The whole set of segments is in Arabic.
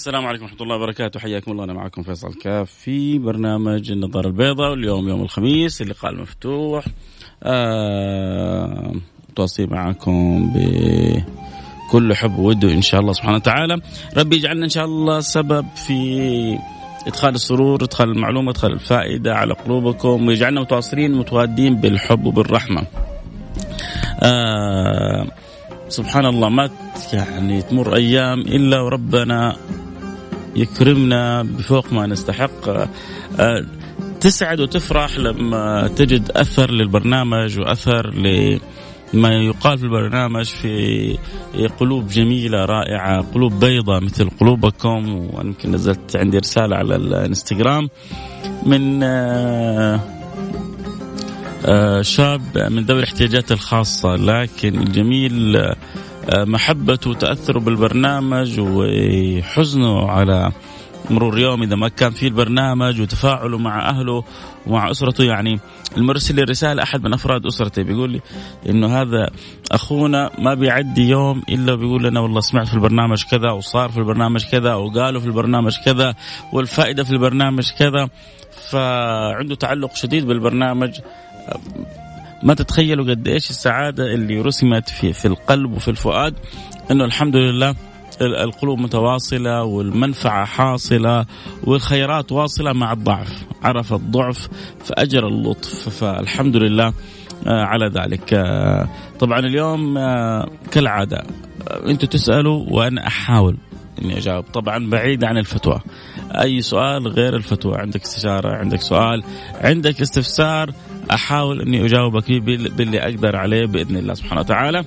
السلام عليكم ورحمة الله وبركاته. حياكم الله أنا معكم فيصل كاف في برنامج النظارة البيضاء واليوم يوم الخميس اللقاء المفتوح. آه تواصل معكم بكل حب وود إن شاء الله سبحانه وتعالى. ربي يجعلنا إن شاء الله سبب في إدخال السرور إدخال المعلومة إدخال الفائدة على قلوبكم ويجعلنا متواصلين متوادين بالحب وبالرحمة. آه سبحان الله ما يعني تمر أيام إلا وربنا يكرمنا بفوق ما نستحق. آه، تسعد وتفرح لما تجد أثر للبرنامج وأثر لما يقال في البرنامج في قلوب جميلة رائعة قلوب بيضاء مثل قلوبكم. ويمكن نزلت عندي رسالة على الإنستغرام من آه، آه، شاب من ذوي الاحتياجات الخاصة. لكن الجميل محبته وتأثره بالبرنامج وحزنه على مرور يوم إذا ما كان في البرنامج وتفاعله مع أهله ومع أسرته. يعني المرسل لي رسالة أحد من أفراد اسرتي بيقول لي إنه هذا أخونا ما بيعدي يوم إلا بيقول لنا والله سمعت في البرنامج كذا وصار في البرنامج كذا وقالوا في البرنامج كذا والفائدة في البرنامج كذا فعنده تعلق شديد بالبرنامج. ما تتخيلوا قد إيش السعادة اللي رسمت في في القلب وفي الفؤاد إنه الحمد لله القلوب متواصلة والمنفعة حاصلة والخيرات واصلة مع الضعف. عرف الضعف فأجر اللطف فالحمد لله آه، على ذلك. آه، طبعا اليوم آه، كالعادة أنتم تسألوا وأنا أحاول إني أجاوب. طبعا بعيد عن الفتوى. أي سؤال غير الفتوى؟ عندك استشارة؟ عندك سؤال؟ عندك استفسار؟ أحاول إني أجاوبك باللي أقدر عليه بإذن الله سبحانه وتعالى.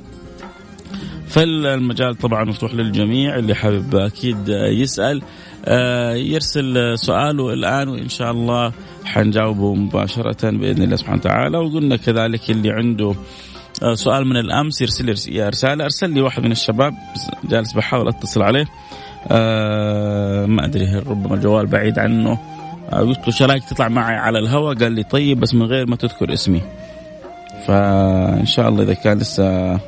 فالمجال طبعا مفتوح للجميع اللي حابب أكيد يسأل آه، يرسل سؤاله الآن وإن شاء الله حنجاوبه مباشرة بإذن الله سبحانه وتعالى. وقلنا كذلك اللي عنده آه، سؤال من الأمس يرسل لي رسالة. أرسل لي واحد من الشباب جالس بحاول أتصل عليه. آه ما أدري ربما الجوال بعيد عنه. قلت له رايك تطلع معي على الهواء قال لي طيب بس من غير ما تذكر اسمي. فإن شاء الله إذا كان لسه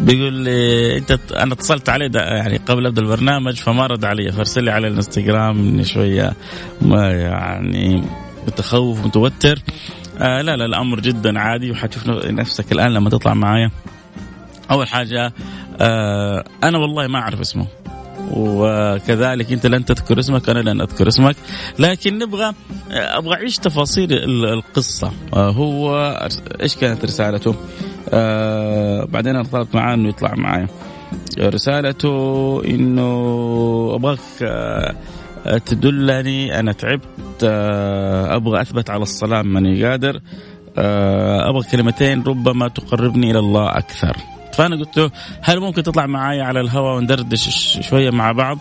بيقول لي أنت أنا اتصلت عليه يعني قبل ابدا البرنامج فما رد علي. فارسل لي على الانستغرام شوية ما يعني متخوف متوتر. آه لا لا الأمر جدا عادي وحتشوف نفسك الآن لما تطلع معايا. أول حاجة آه أنا والله ما أعرف اسمه. وكذلك أنت لن تذكر اسمك أنا لن أذكر اسمك. لكن نبغى أبغى أعيش تفاصيل القصة. آه، هو إيش كانت رسالته؟ آه بعدين أنا طلبت معاه إنه يطلع معايا. رسالته إنه أبغاك آه تدلني أنا تعبت آه أبغى أثبت على الصلاة ماني قادر. آه أبغى كلمتين ربما تقربني إلى الله أكثر. فأنا قلت له هل ممكن تطلع معي على الهواء وندردش شوية مع بعض؟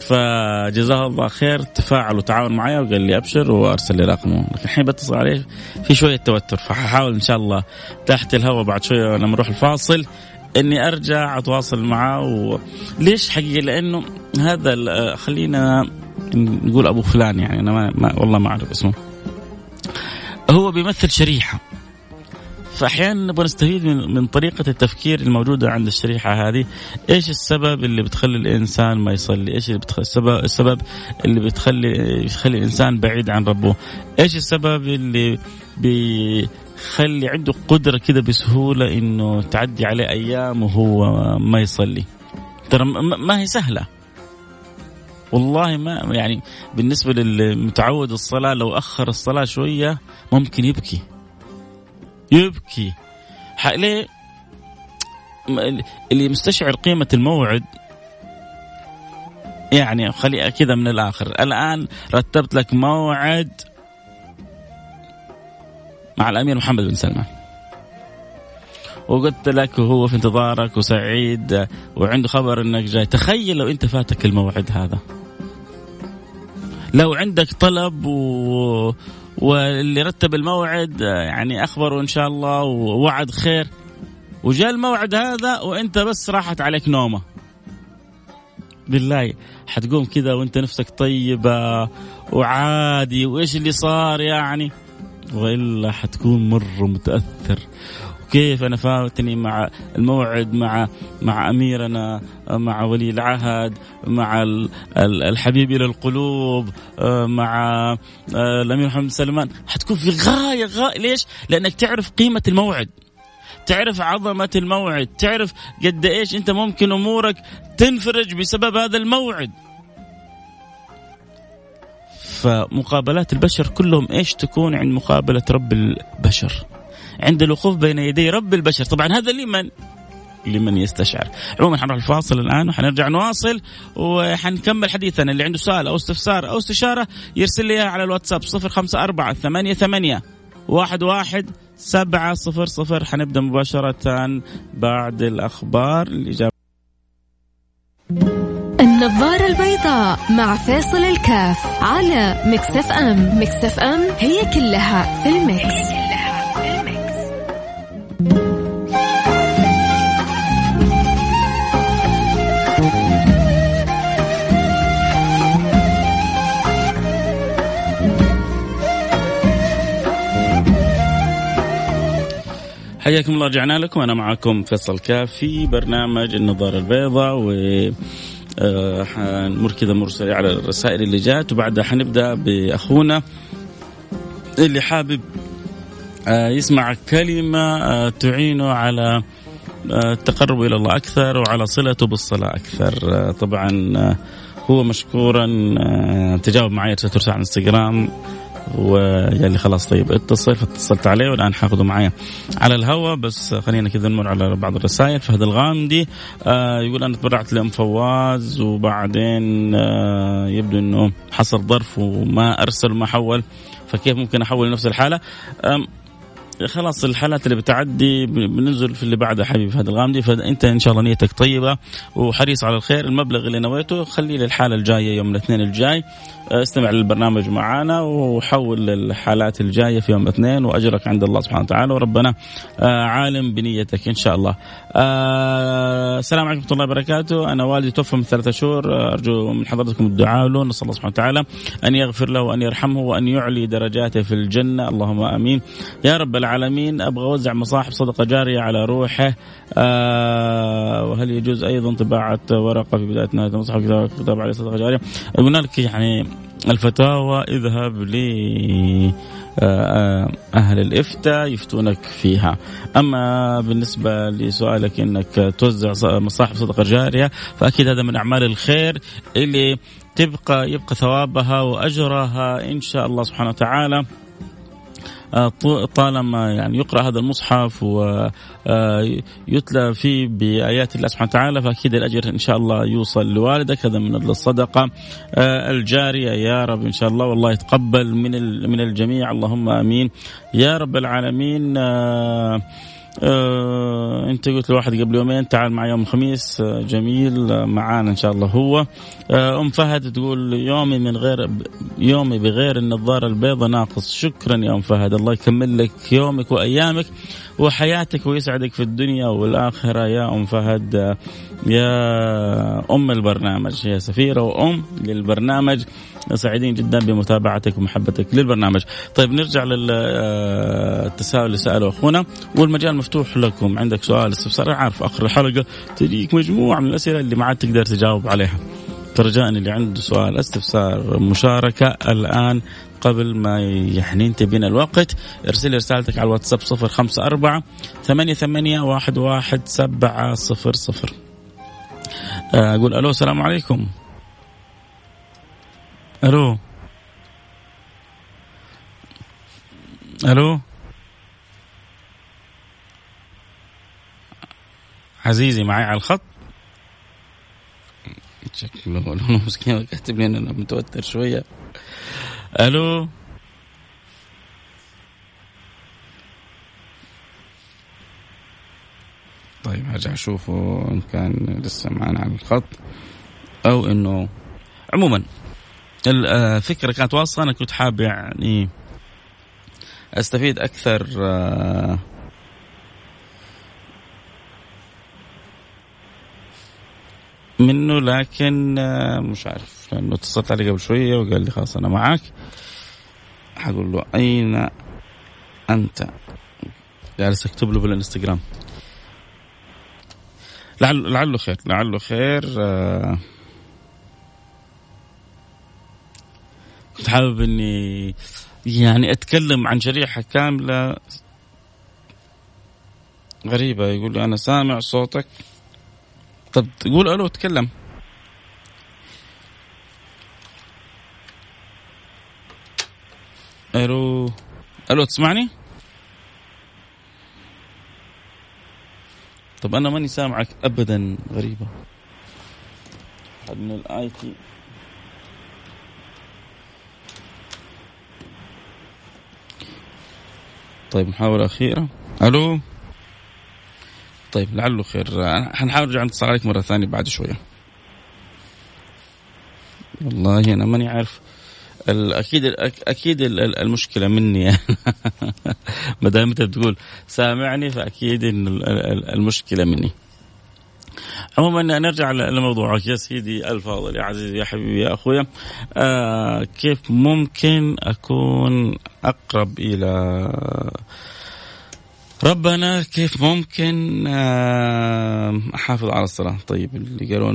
فجزاه الله خير تفاعل وتعاون معي وقال لي أبشر وأرسل لي رقمه. لكن الحين بتصل عليه في شوية توتر فحاول إن شاء الله تحت الهواء بعد شوية لما نروح الفاصل إني أرجع أتواصل معه. و... ليش حقيقه لأنه هذا خلينا نقول أبو فلان يعني أنا ما, ما والله ما أعرف اسمه. هو بيمثل شريحة. فأحيانا نبغى نستفيد من, من طريقة التفكير الموجودة عند الشريحة هذه، إيش السبب اللي بتخلي الإنسان ما يصلي؟ إيش اللي بتخلي السبب السبب اللي بتخلي بيخلي الإنسان بعيد عن ربه؟ إيش السبب اللي يخلي عنده قدرة كذا بسهولة إنه تعدي عليه أيام وهو ما يصلي ترى ما هي سهلة والله ما يعني بالنسبة للمتعود الصلاة لو أخر الصلاة شوية ممكن يبكي يبكي. ليه؟ اللي مستشعر قيمة الموعد يعني خلي كذا من الآخر. الآن رتبت لك موعد مع الأمير محمد بن سلمان. وقلت لك وهو في انتظارك وسعيد وعنده خبر إنك جاي. تخيل لو أنت فاتك الموعد هذا. لو عندك طلب و... واللي رتب الموعد يعني أخبره إن شاء الله ووعد خير. وجاء الموعد هذا وأنت بس راحت عليك نومة. بالله حتقوم كذا وأنت نفسك طيبة وعادي وإيش اللي صار يعني؟ وإلا حتكون مرة متأثر. كيف أنا فاتني مع الموعد مع مع أميرنا مع ولي العهد مع الحبيب إلى القلوب مع الأمير محمد سلمان. حتكون في غاية غاية ليش؟ لأنك تعرف قيمة الموعد. تعرف عظمة الموعد. تعرف قد إيش أنت ممكن أمورك تنفرج بسبب هذا الموعد. فمقابلات البشر كلهم إيش تكون عند مقابلة رب البشر؟ عند الوقوف بين يدي رب البشر. طبعا هذا لمن؟ لمن يستشعر. عموما حنروح الفاصل الآن وحنرجع نواصل وحنكمل حديثنا. اللي عنده سؤال أو استفسار أو استشارة يرسل لي على الواتساب 054 88 ثمانية واحد واحد سبعة صفر صفر. حنبدأ مباشرة بعد الأخبار. الإجابة النظارة البيضاء مع فاصل الكاف على Mix FM. Mix FM هي كلها في ال mix. حياكم الله رجعنا لكم. أنا معكم فيصل كاف في برنامج النظارة البيضاء و آه، حنمر كذا مرسل على الرسائل اللي جات. وبعدها حنبدأ بأخونا اللي حابب آه، يسمع كلمة آه، تعينه على التقرب إلى الله أكثر وعلى صلته بالصلاة أكثر. طبعا هو مشكورا تجاوب معي على الانستغرام. وقال لي خلاص طيب اتصل فاتصلت عليه والآن حاخذه معي على الهواء. بس خلينا كذا نمر على بعض الرسائل. فهد الغامدي آه يقول أنا تبرعت لأم فواز وبعدين آه يبدو إنه حصل ظرف وما أرسل وما حول فكيف ممكن أحول لنفس الحالة؟ خلاص الحالات اللي بتعدي بننزل في اللي بعدها حبيبي فهد الغامدي فانت إن شاء الله نيتك طيبة وحريص على الخير المبلغ اللي نويته خليه للحالة الجاية يوم الاثنين الجاي. استمع للبرنامج معنا وحول للحالات الجاية في يوم الاثنين وأجرك عند الله سبحانه وتعالى وربنا آه، عالم بنيتك إن شاء الله. آه، السلام عليكم ورحمة الله وبركاته، أنا والدي توفى من ثلاثة شهور. أرجو من حضرتكم الدعاء له نسأل الله سبحانه وتعالى أن يغفر له وأن يرحمه وأن يعلي درجاته في الجنة. اللهم آمين. يا رب العالمين. أبغى أوزع مصاحف صدقه جارية على روحه. آه وهل يجوز أيضا طباعة ورقة في بداية نهاية المصحف؟ كتاب عليه صدقه جارية؟ قلنا لك يعني الفتاوى اذهب ل آه، أهل الإفتاء يفتونك فيها. أما بالنسبة لسؤالك أنك توزع مصاحف صدقة جارية فأكيد هذا من أعمال الخير اللي تبقى يبقى ثوابها وأجرها إن شاء الله سبحانه وتعالى. آه، طالما يعني يقرأ هذا المصحف ويتلى آه، فيه بآيات الله سبحانه وتعالى فأكيد الأجر إن شاء الله يوصل لوالدك. هذا من الصدقة. آه، الجارية يا رب إن شاء الله والله يتقبل من من الجميع. اللهم آمين. يا رب العالمين آه انت قلت لواحد قبل يومين تعال مع يوم الخميس آه جميل آه معانا إن شاء الله هو. آه أم فهد تقول يومي من غير يومي بغير النظارة البيضاء ناقص. شكرا يا أم فهد الله يكمل لك يومك وأيامك. وحياتك ويسعدك في الدنيا والآخرة. يا أم فهد آه يا أم البرنامج يا سفيرة وأم للبرنامج. سعيدين جدا بمتابعتك ومحبتك للبرنامج. طيب نرجع للتساؤل اللي سأله أخونا. والمجال مفتوح لكم. عندك سؤال استفسار؟ عارف آخر الحلقة تجيك مجموعة من الأسئلة اللي ما عاد تقدر تجاوب عليها. رجاء اللي عنده سؤال استفسار مشاركة الآن قبل ما يعني ينتهي الوقت. ارسل رسالتك على الواتساب صفر خمسة أربعة ثمانية ثمانية واحد واحد سبعة صفر صفر. أقول ألو السلام عليكم. ألو. ألو. عزيزي معي على الخط. شكله لونه مسكين كاتب لي أنا متوتر شوية. ألو طيب ارجع أشوفه إن كان لسه معنا على الخط. أو إنه عموما الفكرة كانت واصلة أنا كنت حاب يعني أستفيد أكثر منه لكن آه، مش عارف. لأنه اتصلت عليه قبل شوية وقال لي خلاص أنا معك حقول له أين أنت؟ جالس أكتب له بالإنستغرام. لعله لعله خير لعله خير آه، كنت حابب إني يعني أتكلم عن شريحة كاملة غريبة. يقول لي أنا سامع صوتك. طب تقول ألو تكلم ألو ألو تسمعني؟ طب أنا ماني سامعك ابدا غريبة. من ال IT. طيب محاولة أخيرة. ألو؟ طيب لعله خير. حنحاول نرجع نتصل عليك مرة ثانية بعد شوية. والله أنا ماني عارف. أكيد أكيد المشكلة مني. ما دام انت بتقول سامعني فأكيد إن المشكلة مني. عموما نرجع لموضوعك يا سيدي الفاضل يا عزيزي يا حبيبي يا أخويا. آه كيف ممكن أكون أقرب إلى ربنا كيف ممكن آه، أحافظ على الصلاة. طيب اللي قالوا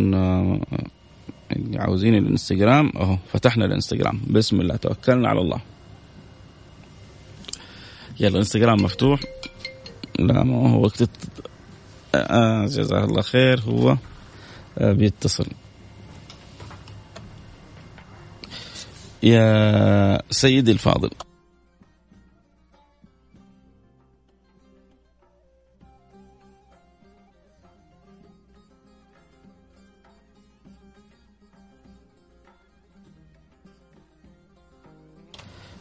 اللي عاوزين الإنستغرام أهو فتحنا الإنستغرام. بسم الله توكلنا على الله. يلا الإنستغرام مفتوح. لا ما هو وقت آه جزاه الله خير. هو آه بيتصل. يا سيدي الفاضل.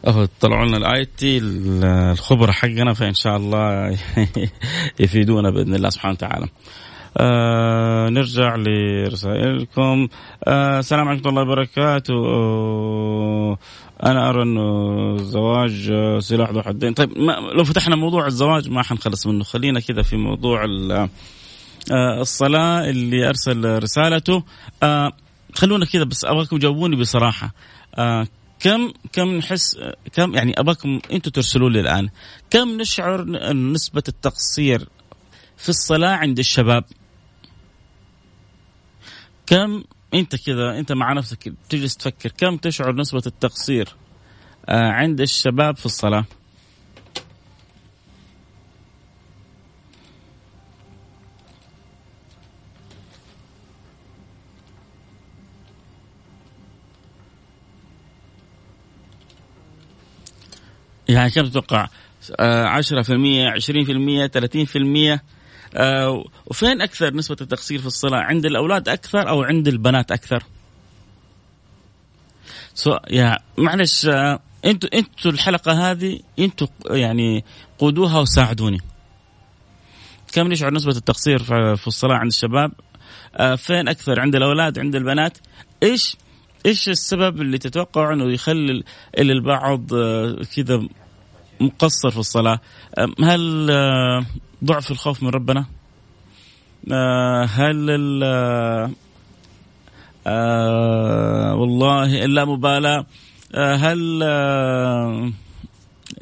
أهو طلعوا لنا ال IT الخبراء حقنا فإن شاء الله يفيدونا بإذن الله سبحانه وتعالى. آه نرجع لرسائلكم. آه السلام عليكم ورحمة الله وبركاته. آه أنا أرى إنه الزواج سلاح ذو حدين. طيب ما لو فتحنا موضوع الزواج ما حنخلص منه. خلينا كذا في موضوع آه الصلاة اللي أرسل رسالته. آه خلونا كذا بس أبغاكم جاوبوني بصراحة. آه كم كم نحس كم يعني أباكم أنتم ترسلوا لي الآن كم نشعر نسبة التقصير في الصلاة عند الشباب؟ كم أنت كذا أنت مع نفسك تجلس تفكر كم تشعر نسبة التقصير آه، عند الشباب في الصلاة؟ يعني كم تتوقع؟ 10% 20% 30% آه وفين أكثر نسبة التقصير في الصلاة؟ عند الأولاد أكثر أو عند البنات أكثر؟ سو يا معلش آه أنتوا أنتوا الحلقة هذه أنتوا يعني قودوها وساعدوني. كم نشعر نسبة التقصير في الصلاة عند الشباب؟ آه فين أكثر عند الأولاد عند البنات؟ إيش إيش السبب اللي تتوقع إنه يخلي البعض آه، كذا مقصر في الصلاة. هل آه، ضعف الخوف من ربنا؟ آه، هل والله اللامبالاه هل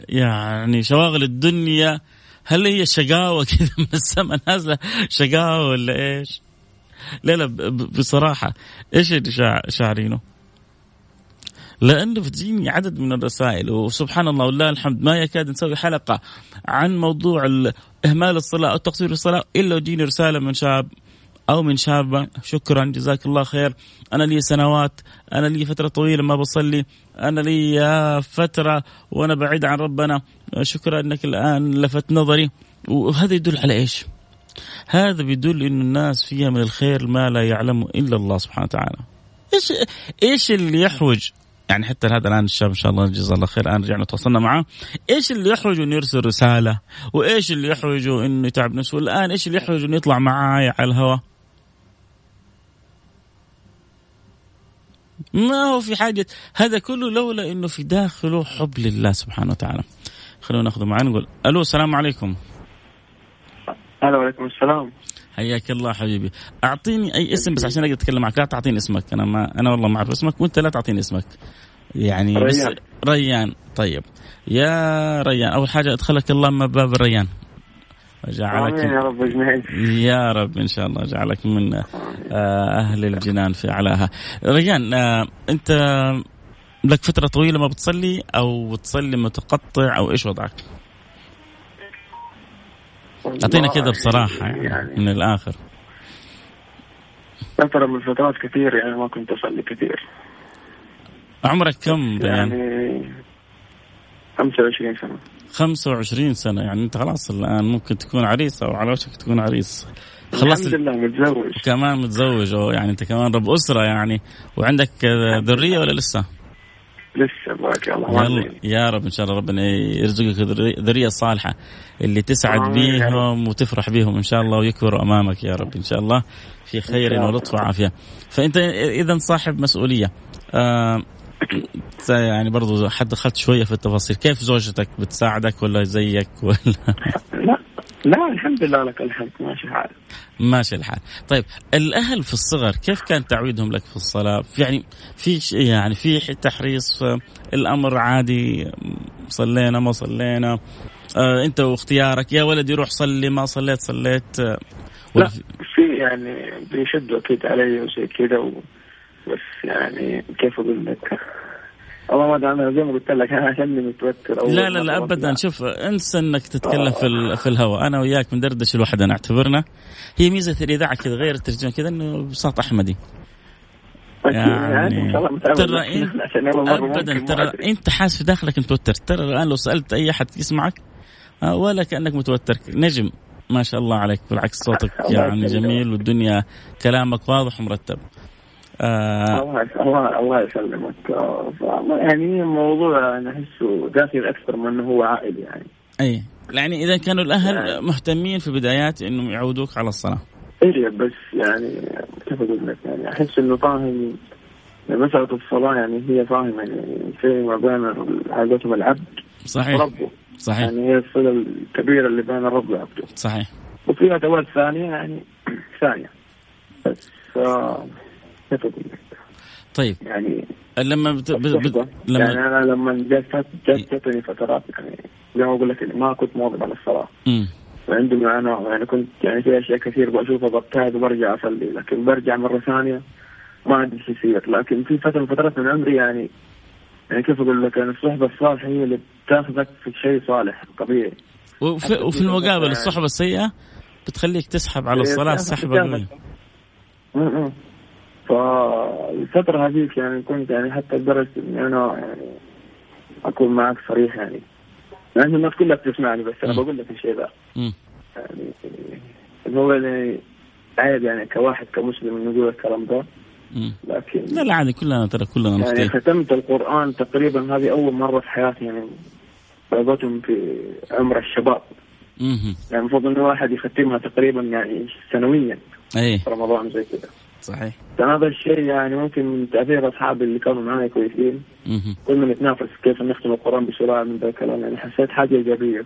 يعني شواغل الدنيا هل هي شقاوة كذا من السماء نازلة؟ شقاوة ولا إيش؟ لا لا بصراحة إيش اللي شاعرينه؟ لأنه بتجيني عدد من الرسائل وسبحان الله ولله الحمد ما يكاد نسوي حلقة عن موضوع إهمال الصلاة أو تقصير الصلاة إلا وتجيني رسالة من شاب أو من شابة شكرا جزاك الله خير أنا لي سنوات أنا لي فترة طويلة ما بصلي أنا لي فترة وأنا بعيد عن ربنا شكرا إنك الآن لفت نظري وهذا يدل على إيش؟ هذا بيدل إنه الناس فيها من الخير ما لا يعلمه إلا الله سبحانه وتعالى. إيش إيش اللي يحوج يعني حتى هذا الآن الشاب إن شاء الله جزاه الله خير. الآن رجعنا تواصلنا معه إيش اللي يحوجه إنه يرسل رسالة؟ وإيش اللي يحوجه إنه يتعب نفسه؟ والآن إيش اللي يحوجه إنه يطلع معاي على الهواء؟ ما هو في حاجة؟ هذا كله لولا إنه في داخله حب لله سبحانه وتعالى. خلونا ناخذه معنا نقول ألو السلام عليكم. ألو وعليكم السلام. حياك الله حبيبي. أعطيني أي اسم بس عشان أقدر أتكلم معك. لا تعطيني اسمك. أنا ما أنا والله ما أعرف اسمك وأنت لا تعطيني اسمك. يعني ريان. بس ريان. طيب. يا ريان. أول حاجة أدخلك الله من باب الريان. جعلك يا رب يا رب إن شاء الله جعلك من آه، أهل الجنان في أعلاها. ريان آه، أنت لك فترة طويلة ما بتصلي أو تصلي متقطع أو إيش وضعك؟ أعطينا كذا بصراحة يعني, يعني من الآخر. فتره من الفترات كثير يعني ما كنت أصلي كثير. عمرك كم يعني 25 سنة. 25 سنة. يعني أنت خلاص الآن ممكن تكون عريس أو على وشك تكون عريس. خلصت الحمد لله متزوج. كمان متزوج. أو يعني أنت كمان رب أسرة يعني. وعندك ذرية ولا لسه؟ لسه بارك الله. يلا يا رب إن شاء الله ربنا يرزقك ذرية صالحة اللي تسعد بيهم وتفرح بيهم إن شاء الله ويكبروا أمامك يا رب إن شاء الله. في خير ولطف وعافية. فأنت إذا صاحب مسؤولية آه يعني برضو حد دخلت شوية في التفاصيل. كيف زوجتك؟ بتساعدك ولا زيك ولا؟ لا لا الحمد لله لك الحمد. ماشي الحال. ماشي الحال. طيب الأهل في الصغر كيف كان تعويدهم لك في الصلاة؟ يعني في يعني في تحريص الأمر عادي صلينا ما صلينا آه أنت واختيارك يا ولدي روح صلي ما صليت صليت آه لا في يعني بيشدوا أكيد علي وزي كذا. بس يعني كيف أقول لك؟ والله ما أنا زي ما قلت لك أنا عشاني متوتر أو لا لا لا ابدا. شوف انسى إنك تتكلم في في الهواء. أنا وياك بندردش لوحدنا أعتبرنا. هي ميزة الإذاعة كذا غير الترجمه كذا إنه بساط أحمدي. يعني ترى انت ابدا ترى إنت حاسس في داخلك متوتر. ترى الآن لو سألت أي أحد يسمعك آه، ولا كأنك متوتر. نجم ما شاء الله عليك بالعكس صوتك يعني جميل والدنيا كلامك واضح ومرتب. آه الله الله يسلمك. يعني الموضوع أنا احسه داخل أكثر من إنه هو عائلي يعني. أي. يعني إذا كانوا الأهل يعني. مهتمين في البدايات إنهم يعودوك على الصلاة. اي بس يعني كيف أقول لك؟ يعني أحس إنه فاهم مسألة الصلاة يعني هي فاهمة. يعني في ما بين عادتهم العبد صحيح. وربه صحيح. يعني هي الصلة الكبيرة اللي بين الرب وعبده. صحيح. وفي أدوات ثانية يعني ثانية. بس كيف طيب. يعني لما بت... بت... لما يعني أنا لما جت جتني فترات يعني زي ما أقول لك ما كنت مواظب على الصلاة. وعندي معاناة يعني كنت يعني في أشياء كثير بشوفها ببتعد وبرجع أصلي لكن برجع مرة ثانية ما عندي شيء يصير. لكن في فتره من فترات من عمري يعني يعني كيف أقول لك؟ يعني الصحبة الصالحة هي اللي بتاخذك في شيء صالح طبيعي. وفي, وفي المقابل الصحبة السيئة بتخليك تسحب على الصلاة سحبة فالفترة هذيك يعني كنت يعني حتى لدرجة إني أنا يعني أكون معك صريح يعني. يعني الناس كلها بتسمعني بس أنا بقول لك الشيء ذا. يعني هو يعني عيب يعني كواحد كمسلم نقول الكلام ده لكن لا لا عادي كلنا ترى كلنا يعني ختمت القرآن تقريبا هذه أول مرة في حياتي يعني لقيتهم في عمر الشباب. يعني المفروض إنه الواحد يختمها تقريبا يعني سنويا. اي رمضان زي كذا صحيح. كان هذا الشيء يعني ممكن من تأثير اصحابي اللي كانوا معي كويسين. كنا نتنافس كيف نختم القرآن بسرعة من ذا الكلام يعني حسيت حاجة إيجابية.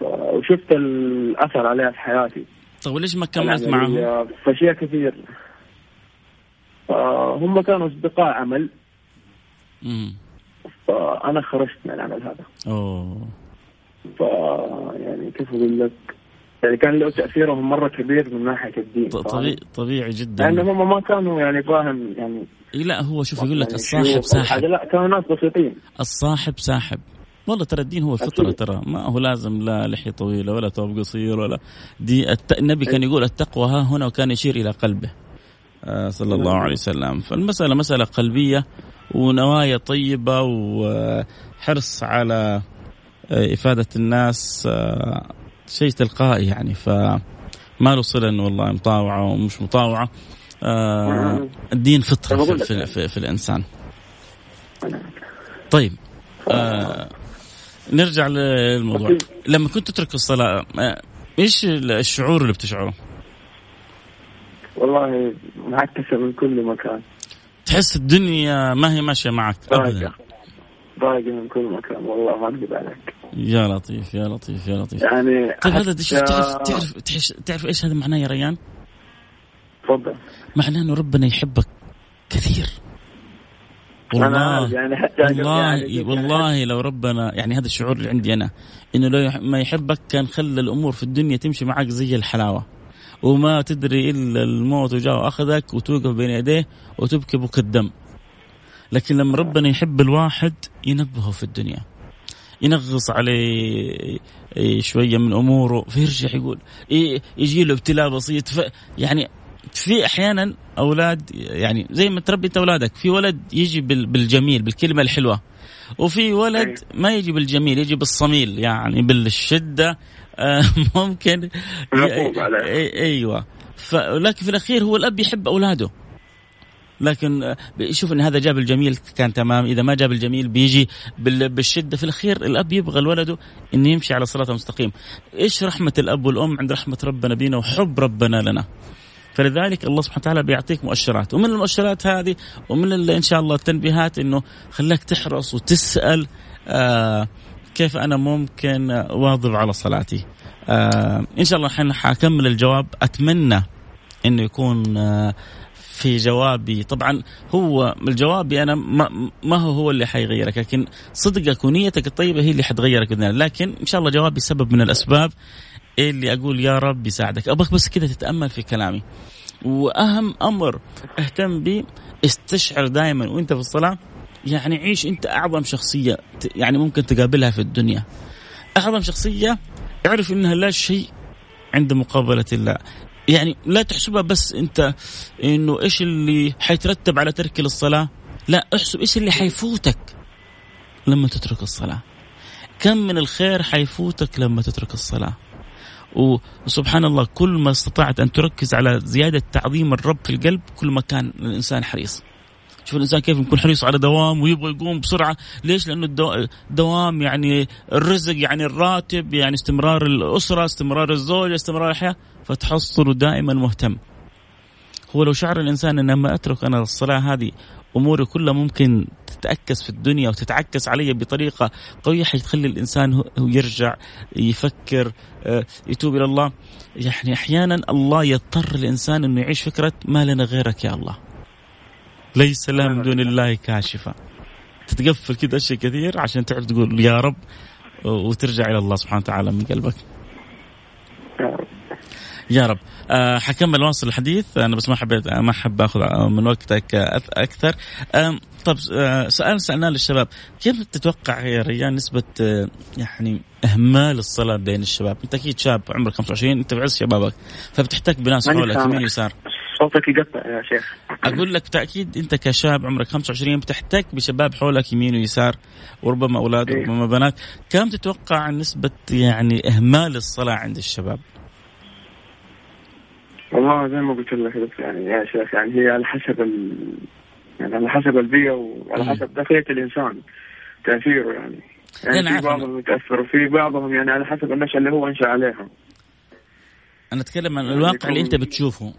وشفت الأثر عليها في حياتي. طيب وليش ما كملت يعني معهم؟ اشياء كثير. هم كانوا أصدقاء عمل. فانا خرجت من العمل هذا. أوه. ف يعني كيف أقول لك؟ يعني كان له تاثيرهم مرة كبير من ناحية الدين طبيعي طبيعي جدا. لأن هم ما كانوا يعني فاهم يعني لا هو شوف يقول لك يعني الصاحب ساحب لا كانوا ناس بسيطين. الصاحب ساحب والله ترى الدين هو الفطرة أكيد. ترى. ما هو لازم لا لحية طويلة ولا ثوب قصير ولا دي الت... النبي كان يقول التقوى ها هنا وكان يشير إلى قلبه. آه صلى الله عليه وسلم. فالمسألة مسألة قلبية ونوايا طيبة وحرص على آه، إفادة الناس آه، شيء تلقائي يعني فما له صلة إنه والله مطاوعة ومش مطاوعة. آه الدين بقول في. في, في, في الإنسان. طيب آه نرجع للموضوع. لما كنت تترك الصلاة آه، إيش الشعور اللي بتشعره؟ والله معكسة من كل مكان. تحس الدنيا ما هي ماشية معك ابدا. ضايقة من كل مكان. والله ما أكذب عليك. يا لطيف يا لطيف يا لطيف. يعني طيب هذا تعرف تعرف تعرف, تعرف إيش هذا معناه يا ريان؟ تفضل. معناه إنه ربنا يحبك كثير. والله يعني حتى والله يعني والله لو ربنا يعني هذا الشعور اللي عندي أنا إنه لو ما يحبك كان خلى الأمور في الدنيا تمشي معك زي الحلاوة. وما تدري إلا الموت وجاء وأخذك وتوقف بين يديه وتبكي بك الدم. لكن لما ربنا يحب الواحد ينبهه في الدنيا. ينغص عليه إيه، شوية من أموره. فيرجع يقول إيه، يجي له ابتلاء بسيط. يعني في أحيانا أولاد يعني زي ما تربي أنت أولادك في ولد يجي بال- بالجميل بالكلمة الحلوة وفي ولد أيوة. ما يجي بالجميل يجي بالصميل يعني بالشدة آه، ممكن. أيوه. لكن في الأخير هو الأب يحب أولاده. لكن آه، يشوف إن هذا جاب الجميل كان تمام إذا ما جاب الجميل بيجي بال- بالشدة في الأخير الأب يبغى لولده إنه يمشي على صراط مستقيم إيش رحمة الأب والأم عند رحمة ربنا بينا وحب ربنا لنا؟ فلذلك الله سبحانه وتعالى بيعطيك مؤشرات ومن المؤشرات هذه ومن إن شاء الله التنبيهات إنه خلاك تحرص وتسأل آه كيف أنا ممكن أواظب على صلاتي؟ آه إن شاء الله الحين حاكمل الجواب. أتمنى إنه يكون آه في جوابي. طبعا هو الجوابي أنا ما, ما هو هو اللي حيغيرك لكن صدقك ونيتك الطيبة هي اللي حتغيرك بإذن الله. لكن إن شاء الله جوابي سبب من الأسباب اللي أقول يا رب يساعدك. أبغاك بس كذا تتأمل في كلامي. وأهم أمر اهتم به استشعر دائما وأنت في الصلاة يعني عيش أنت أعظم شخصية يعني ممكن تقابلها في الدنيا. أعظم شخصية اعرف إنها لا شيء عند مقابلة الله. يعني لا تحسبها بس انت انه إيش اللي حيترتب على ترك الصلاة؟ لا احسب إيش اللي حيفوتك لما تترك الصلاة. كم من الخير حيفوتك لما تترك الصلاة. وسبحان الله كل ما استطعت أن تركز على زيادة تعظيم الرب في القلب كل ما كان الإنسان حريص. شوف الإنسان كيف يكون حريص على دوام ويبغى يقوم بسرعة، ليش؟ لأنه الدو- الدوام يعني الرزق يعني الراتب يعني استمرار الأسرة، استمرار الزوجة، استمرار الحياة، فتحصله دائما مهتم. هو لو شعر الإنسان ان لما أترك أنا الصلاة هذه أموري كلها ممكن تتعكس في الدنيا وتتعكس علي بطريقة قوية حتخلي الإنسان هو يرجع يفكر آه، يتوب إلى الله يعني أحيانا الله يضطر الإنسان إنه يعيش فكرة ما لنا غيرك يا الله ليس لها من دون الله كاشفه تتقفل كده أشياء كثير عشان تعرف تقول يا رب وترجع إلى الله سبحانه وتعالى من قلبك. يا رب. أه حكمل واصل الحديث. أنا بس ما حبيت ما أحب آخذ من وقتك أكثر. طب أه سؤال سألناه للشباب. كيف تتوقع يا ريان نسبة أه، يعني إهمال الصلاة بين الشباب؟ أنت أكيد شاب عمرك 25 أنت بعز شبابك فبتحتاج بناس حولك. يمين ويسار صوتك يقطع يا شيخ. أقول لك تأكيد أنت كشاب عمرك 25 بتحتك بشباب حولك يمين ويسار وربما أولاد إيه. وربما بنات. كم تتوقع نسبة يعني إهمال الصلاة عند الشباب؟ والله زي ما قلت لك يعني يا شيخ يعني هي على حسب ال... يعني على حسب البيئة وعلى. حسب داخلية الإنسان تأثيره يعني. يعني في بعضهم يتأثر وفي بعضهم يعني على حسب النشأة اللي هو أنشأ عليها. أنا أتكلم عن يعني الواقع اللي أنت بتشوفه.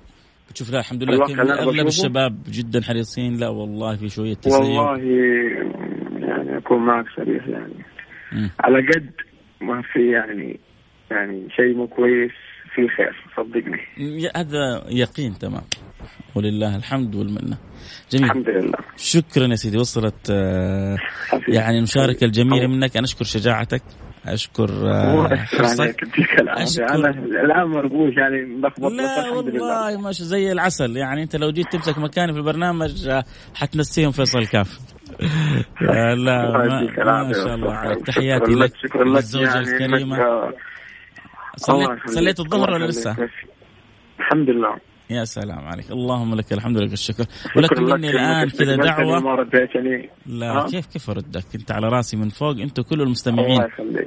بتشوف لا الحمد لله أغلب؟ الشباب جدا حريصين. لا والله في شوية تسيب والله يعني أكون معك صريح يعني. مم. على قد ما في يعني يعني شيء مو كويس في خير صدقني. هذا يقين تمام. ولله الحمد والمنة. جميل. الحمد لله. شكرا يا سيدي وصلت آه،. يعني المشاركه الجميلة منك. أنا أشكر شجاعتك. أشكر حرصك أنا الآن مربوش يعني ملخبط لا والله مش زي العسل. يعني أنت لو جيت تمسك مكاني في البرنامج حتنسيهم فيصل الكاف لا ما, ما شاء الله تحياتي لك شكرا لك الزوجه يعني الكريمة. صليت صليت الظهر ولا لسه؟ الحمد لله. يا سلام عليك. اللهم لك الحمد لله الشكر. ولك مني الآن كذا دعوة. ما رديتني. لا كيف كيف أردك؟ أنت على رأسي من فوق أنتم كل المستمعين.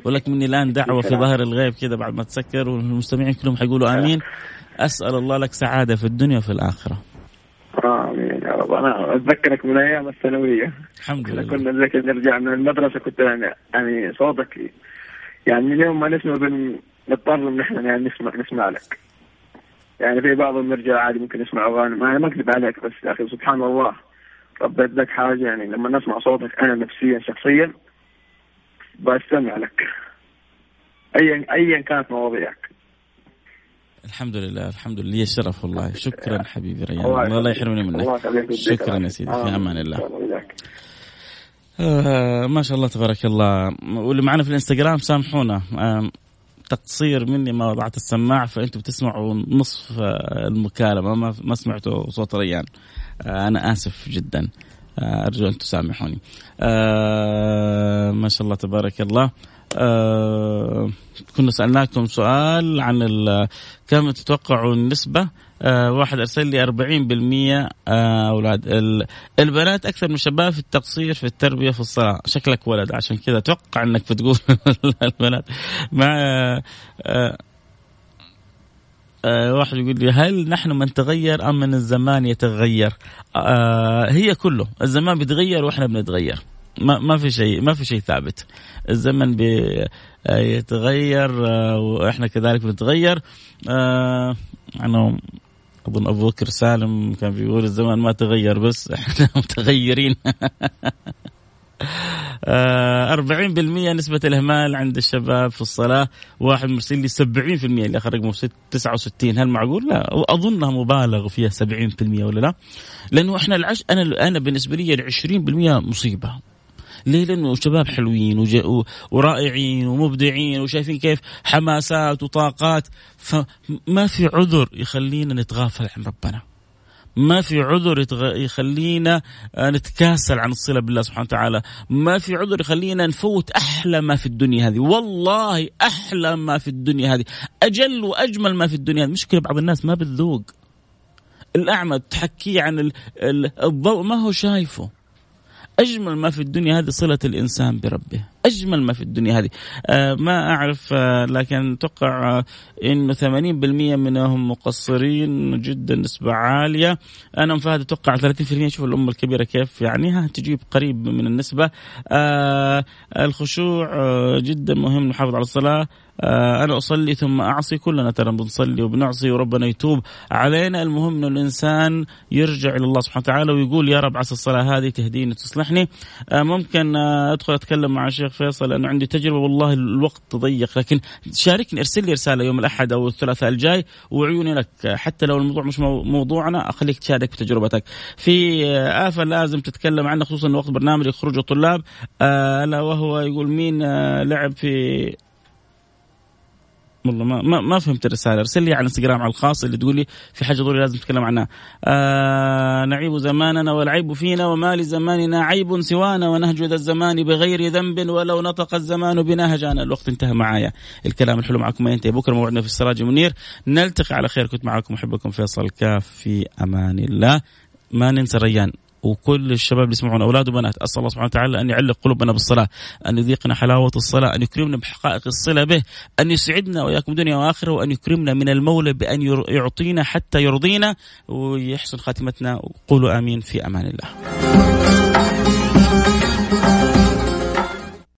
ولك مني الآن دعوة في ظهر الغيب كذا بعد ما تسكر والمستمعين كلهم حيقولوا آمين. أسأل الله لك سعادة في الدنيا وفي الآخرة. آمين يا رب. أنا أتذكرك من أيام الثانوية. الحمد لله. كنا نرجع من المدرسة كنت يعني يعني صوتك يعني من يوم ما نسمع بنضطر ان إحنا يعني نسمع نسمع لك. يعني في بعضهم يرجع عادي ممكن يسمع أغاني. ما ما أكذب عليك بس يا أخي سبحان الله. ربيت لك حاجة؟ يعني لما نسمع صوتك أنا نفسيا شخصيا بستمع لك. ايا ايا كانت مواضيعك. الحمد لله الحمد لله. لي شرف والله. شكرا حبيبي ريان. الله لا يحرمني منك. شكرا يا سيدي. في أمان الله. آه ما شاء الله تبارك الله. واللي معنا في الإنستغرام سامحونا. آه تقصير مني ما وضعت السماعة فانتم بتسمعوا نصف المكالمة. ما سمعتوا صوت ريان. آه، أنا آسف جدا. آه، أرجو أن تسامحوني. آه ما شاء الله تبارك الله. آه كنا سألناكم سؤال عن كم تتوقعوا النسبة؟ آه واحد أرسل لي 40% آه أولاد. البنات أكثر من الشباب في التقصير في التربية في الصلاة. شكلك ولد عشان كذا أتوقع إنك بتقول البنات. مع آه آه واحد يقول لي هل نحن من تغير أم من الزمان يتغير؟ آه هي كله. الزمان بيتغير وإحنا بنتغير. ما ما في شيء ما في شيء ثابت. الزمن بيتغير آه وإحنا كذلك بنتغير. آه أنا أظن أبو بكر سالم كان بيقول الزمان ما تغير بس إحنا متغيرين. 40% آه، نسبة الإهمال عند الشباب في الصلاة واحد مرسل لي 70% اللي آخر رقمه 69 هل معقول؟ لا. أظنها مبالغ فيها 70% ولا لا؟ لأنه إحنا العش أنا أنا بالنسبة لي ال 20% مصيبة. ليه؟ لأنه شباب حلوين ورائعين ومبدعين وشايفين كيف حماسات وطاقات فما في عذر يخلينا نتغافل عن ربنا. ما في عذر يخلينا آه، نتكاسل عن الصلة بالله سبحانه وتعالى، ما في عذر يخلينا نفوت أحلى ما في الدنيا هذه، والله أحلى ما في الدنيا هذه، أجل وأجمل ما في الدنيا هذه، مشكلة بعض الناس ما بتذوق. الأعمى تحكيه عن الضوء ما هو شايفه. أجمل ما في الدنيا هذه صلة الإنسان بربه. أجمل ما في الدنيا هذه. آه ما أعرف آه لكن أتوقع آه إنه 80% منهم مقصرين جدا نسبة عالية. أنا فهد أتوقع 30% شوف الامه الكبيرة كيف يعني ها تجيب قريب من النسبة. الخشوع جدا مهم نحافظ على الصلاة. أنا أصلي ثم أعصي. كلنا ترى بنصلي وبنعصي وربنا يتوب علينا. المهم إنه الإنسان يرجع إلى الله سبحانه وتعالى ويقول يا رب عسى الصلاة هذه تهديني وتصلحني. ممكن أدخل أتكلم مع الشيخ فيصل لأنه عندي تجربة والله الوقت ضيق لكن شاركني ارسل لي رسالة يوم الأحد أو الثلاثاء الجاي وعيوني لك. حتى لو الموضوع مش موضوعنا أخليك تشارك بتجربتك في آه، آفة لازم تتكلم عنها خصوصا وقت برنامج يخرج الطلاب. آه، ألا وهو يقول مين آه، لعب في والله ما ما, ما فهمت الرسالة. ارسل لي على الانستغرام على الخاص اللي تقول لي في حاجة ضروري لازم نتكلم عنها. آه نعيب زماننا والعيب فينا وما لزماننا عيب سوانا ونهج ذا الزمان بغير ذنب ولو نطق الزمان بنا هجانا. الوقت انتهى معايا. الكلام الحلو معكم ما ينتهي بكرة موعدنا في السراج منير نلتقي على خير. كنت معكم أحبكم فيصل. كاف في أمان الله. ما ننسى ريان وكل الشباب اللي يسمعون أولاد وبنات أسأل الله سبحانه وتعالى أن يعلق قلوبنا بالصلاة، أن يذيقنا حلاوة الصلاة، أن يكرمنا بحقائق الصلة به، أن يسعدنا وإياكم دنيا وآخرة وأن يكرمنا من المولى بأن يعطينا حتى يرضينا ويحسن خاتمتنا قولوا آمين في أمان الله.